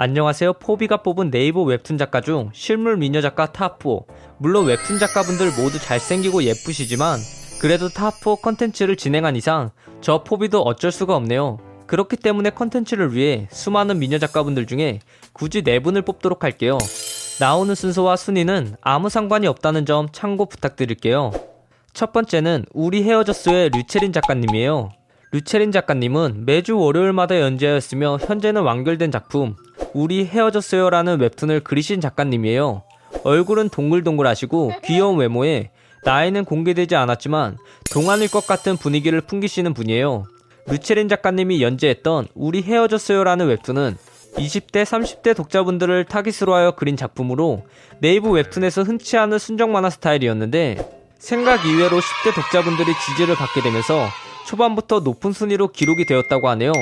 안녕하세요. 포비가 뽑은 네이버 웹툰 작가 중 실물 미녀 작가 top4. 물론 웹툰 작가분들 모두 잘생기고 예쁘시지만 그래도 top4 컨텐츠를 진행한 이상 저 포비도 어쩔 수가 없네요. 그렇기 때문에 컨텐츠를 위해 수많은 미녀 작가분들 중에 굳이 네 분을 뽑도록 할게요. 나오는 순서와 순위는 아무 상관이 없다는 점 참고 부탁드릴게요. 첫 번째는 우리 헤어졌어요의 류채린 작가님이에요. 류체린 작가님은 매주 월요일마다 연재하였으며 현재는 완결된 작품 우리 헤어졌어요라는 웹툰을 그리신 작가님이에요. 얼굴은 동글동글하시고 귀여운 외모에 나이는 공개되지 않았지만 동안일 것 같은 분위기를 풍기시는 분이에요. 류체린 작가님이 연재했던 우리 헤어졌어요라는 웹툰은 20대, 30대 독자분들을 타깃으로 하여 그린 작품으로 네이버 웹툰에서 흔치 않은 순정 만화 스타일이었는데 생각 이외로 10대 독자분들이 지지를 받게 되면서 초반부터 높은 순위로 기록이 되었다고 하네요.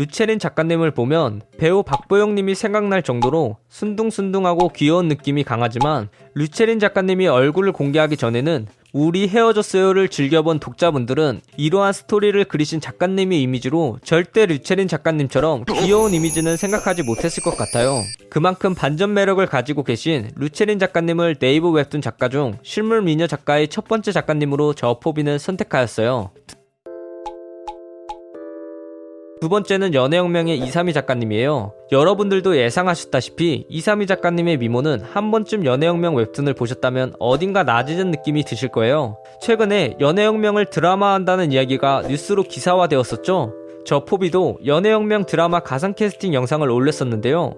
류체린 작가님을 보면 배우 박보영님이 생각날 정도로 순둥순둥하고 귀여운 느낌이 강하지만 류체린 작가님이 얼굴을 공개하기 전에는 우리 헤어졌어요를 즐겨본 독자분들은 이러한 스토리를 그리신 작가님의 이미지로 절대 류체린 작가님처럼 귀여운 이미지는 생각하지 못했을 것 같아요. 그만큼 반전 매력을 가지고 계신 류체린 작가님을 네이버 웹툰 작가 중 실물 미녀 작가의 첫 번째 작가님으로 저 포비는 선택하였어요. 두 번째는 연애혁명의 이삼희 작가님이에요. 여러분들도 예상하셨다시피 이삼희 작가님의 미모는 한 번쯤 연애혁명 웹툰을 보셨다면 어딘가 낮아진 느낌이 드실 거예요. 최근에 연애혁명을 드라마한다는 이야기가 뉴스로 기사화되었었죠. 저 포비도 연애혁명 드라마 가상 캐스팅 영상을 올렸었는데요.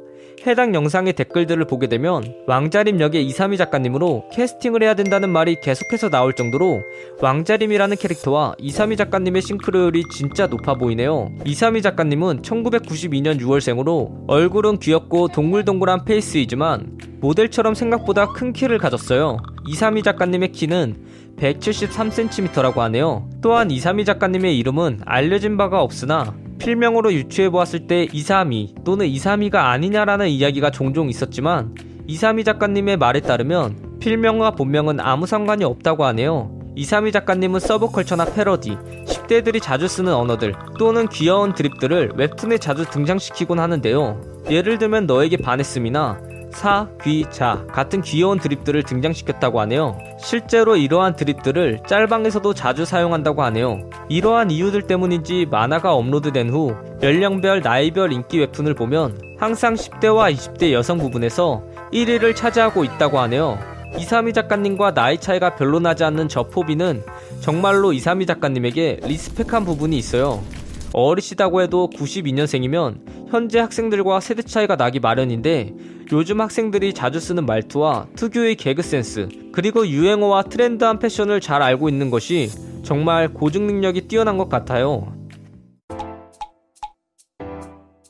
해당 영상의 댓글들을 보게 되면 왕자림 역의 이삼희 작가님으로 캐스팅을 해야 된다는 말이 계속해서 나올 정도로 왕자림이라는 캐릭터와 이삼희 작가님의 싱크로율이 진짜 높아 보이네요. 이삼희 작가님은 1992년 6월생으로 얼굴은 귀엽고 동글동글한 face이지만 모델처럼 생각보다 큰 키를 가졌어요. 이삼희 작가님의 키는 173cm라고 하네요. 또한 이삼희 작가님의 이름은 알려진 바가 없으나 필명으로 유추해 보았을 때 이삼이 또는 이삼이가 아니냐라는 이야기가 종종 있었지만 이삼이 작가님의 말에 따르면 필명과 본명은 아무 상관이 없다고 하네요. 이삼이 작가님은 서브컬처나 패러디, 10대들이 자주 쓰는 언어들 또는 귀여운 드립들을 웹툰에 자주 등장시키곤 하는데요. 예를 들면 너에게 반했음이나 사, 귀, 자 같은 귀여운 드립들을 등장시켰다고 하네요. 실제로 이러한 드립들을 짤방에서도 자주 사용한다고 하네요. 이러한 이유들 때문인지 만화가 업로드된 후 연령별, 나이별 인기 웹툰을 보면 항상 10대와 20대 여성 부분에서 1위를 차지하고 있다고 하네요. 이삼희 작가님과 나이 차이가 별로 나지 않는 저 포비는 정말로 이삼희 작가님에게 리스펙한 부분이 있어요. 어리시다고 해도 92년생이면 현재 학생들과 세대 차이가 나기 마련인데 요즘 학생들이 자주 쓰는 말투와 특유의 개그 센스, 그리고 유행어와 트렌드한 패션을 잘 알고 있는 것이 정말 고증 능력이 뛰어난 것 같아요.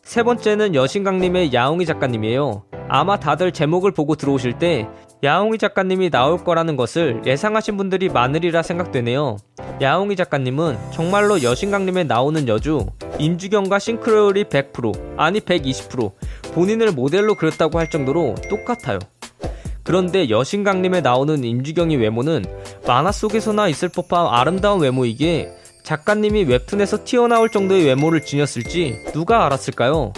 세 번째는 여신강님의 야옹이 작가님이에요. 아마 다들 제목을 보고 들어오실 때 야옹이 작가님이 나올 거라는 것을 예상하신 분들이 많으리라 생각되네요. 야옹이 작가님은 정말로 여신강림에 나오는 여주 임주경과 싱크로율이 100% 아니 120% 본인을 모델로 그렸다고 할 정도로 똑같아요. 그런데 여신강림에 나오는 임주경의 외모는 만화 속에서나 있을 법한 아름다운 외모이기에 작가님이 웹툰에서 튀어나올 정도의 외모를 지녔을지 누가 알았을까요?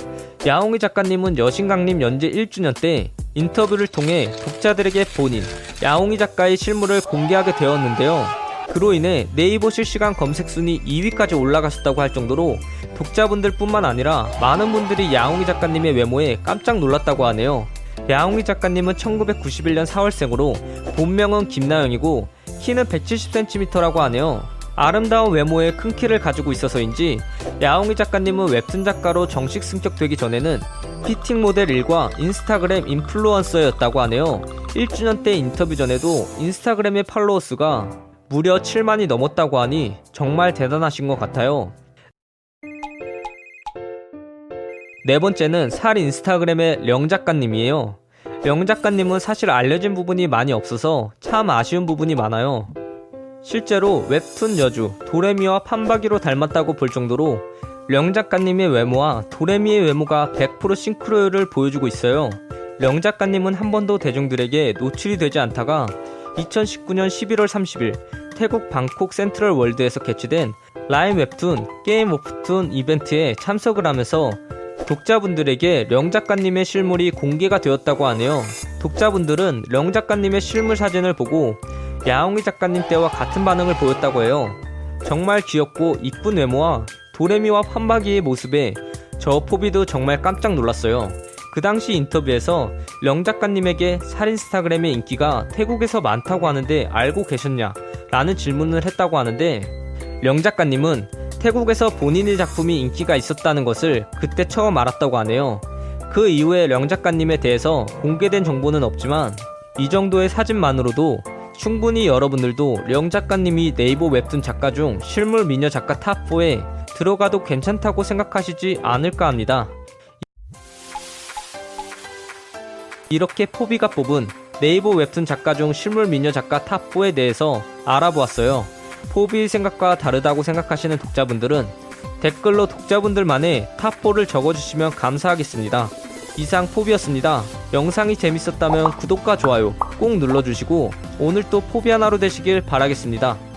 야옹이 작가님은 여신강림 연재 1주년 때 인터뷰를 통해 독자들에게 본인, 야옹이 작가의 실물을 공개하게 되었는데요. 그로 인해 네이버 실시간 검색 순위 2위까지 올라가셨다고 할 정도로 독자분들 뿐만 아니라 많은 분들이 야옹이 작가님의 외모에 깜짝 놀랐다고 하네요. 야옹이 작가님은 1991년 4월생으로 본명은 김나영이고 키는 170cm라고 하네요. 아름다운 외모에 큰 키를 가지고 있어서인지 야옹이 작가님은 웹툰 작가로 정식 승격되기 전에는 피팅 모델 일과 인스타그램 인플루언서였다고 하네요. 1주년 때 인터뷰 전에도 인스타그램의 팔로워 수가 무려 7만이 넘었다고 하니 정말 대단하신 것 같아요. 네 번째는 살 인스타그램의 령 작가님이에요. 령 작가님은 사실 알려진 부분이 많이 없어서 참 아쉬운 부분이 많아요. 실제로 웹툰 여주 도레미와 판박이로 닮았다고 볼 정도로 령 작가님의 외모와 도레미의 외모가 100% 싱크로율을 보여주고 있어요. 령 작가님은 한 번도 대중들에게 노출이 되지 않다가 2019년 11월 30일 태국 방콕 Central World에서 개최된 라인 웹툰 Game of Toons 이벤트에 참석을 하면서 독자분들에게 령 작가님의 실물이 공개가 되었다고 하네요. 독자분들은 령 작가님의 실물 사진을 보고 야옹이 작가님 때와 같은 반응을 보였다고 해요. 정말 귀엽고 이쁜 외모와 도레미와 판박이의 모습에 저 포비도 정말 깜짝 놀랐어요. 그 당시 인터뷰에서 령 작가님에게 살인스타그램의 인기가 태국에서 많다고 하는데 알고 계셨냐? 라는 질문을 했다고 하는데 령 작가님은 태국에서 본인의 작품이 인기가 있었다는 것을 그때 처음 알았다고 하네요. 그 이후에 령 작가님에 대해서 공개된 정보는 없지만 이 정도의 사진만으로도 충분히 여러분들도 령 작가님이 네이버 웹툰 작가 중 실물 미녀 작가 top4에 들어가도 괜찮다고 생각하시지 않을까 합니다. 이렇게 포비가 뽑은 네이버 웹툰 작가 중 실물 미녀 작가 top4에 대해서 알아보았어요. 포비의 생각과 다르다고 생각하시는 독자분들은 댓글로 독자분들만의 top4를 적어주시면 감사하겠습니다. 이상 포비였습니다. 영상이 재밌었다면 구독과 좋아요 꼭 눌러주시고 오늘 또 포비한 하루 되시길 바라겠습니다.